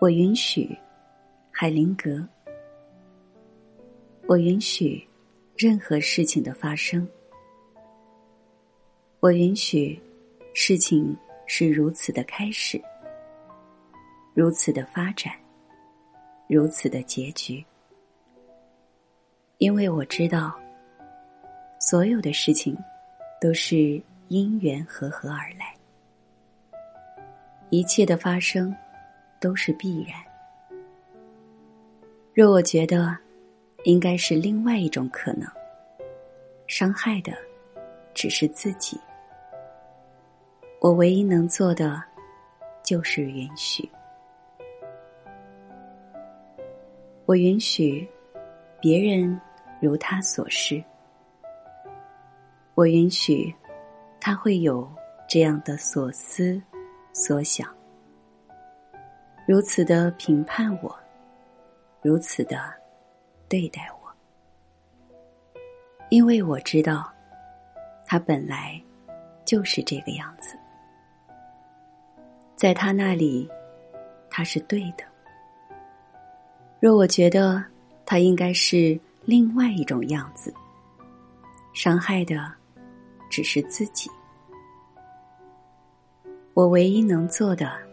我允许海灵格，我允许任何事情的发生，我允许事情是如此的开始，如此的发展，如此的结局，因为我知道，所有的事情都是因缘和合而来，一切的发生。都是必然。若我觉得应该是另外一种可能，伤害的只是自己。我唯一能做的就是允许。我允许别人如他所示。我允许他会有这样的所思所想。如此的评判我，如此的对待我，因为我知道，他本来就是这个样子，在他那里，他是对的。若我觉得他应该是另外一种样子，伤害的只是自己。我唯一能做的。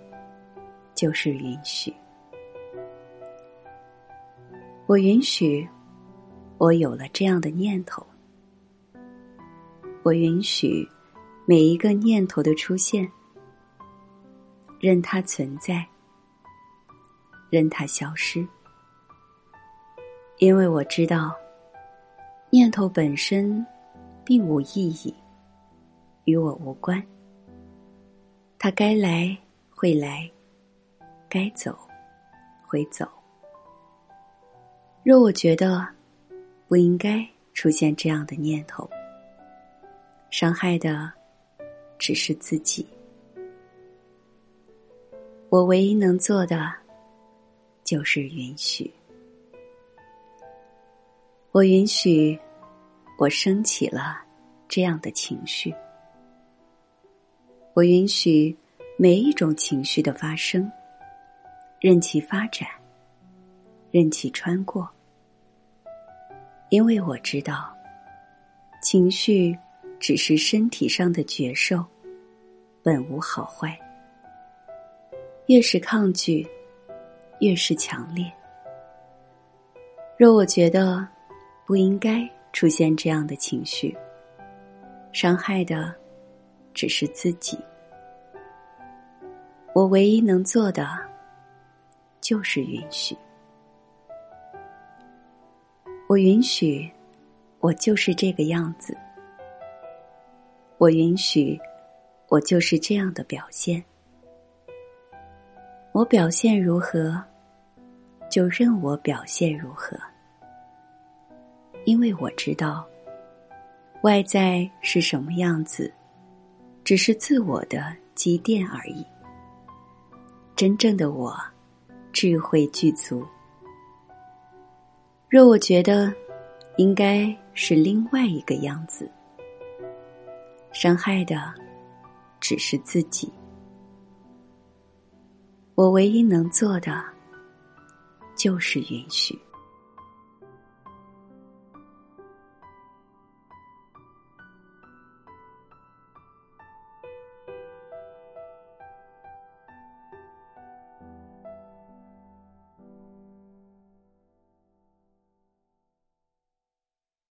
就是允许，我允许我有了这样的念头，我允许每一个念头的出现，任它存在，任它消失，因为我知道念头本身并无意义，与我无关，它该来会来。该走，会走。若我觉得不应该出现这样的念头，伤害的只是自己。我唯一能做的就是允许。我允许我升起了这样的情绪。我允许每一种情绪的发生。任其发展，任其穿过，因为我知道，情绪只是身体上的觉受，本无好坏。越是抗拒，越是强烈。若我觉得不应该出现这样的情绪，伤害的只是自己。我唯一能做的。就是允许，我允许，我就是这个样子。我允许，我就是这样的表现。我表现如何，就任我表现如何。因为我知道，外在是什么样子，只是自我的积淀而已。真正的我。智慧具足。若我觉得应该是另外一个样子，伤害的只是自己。我唯一能做的就是允许。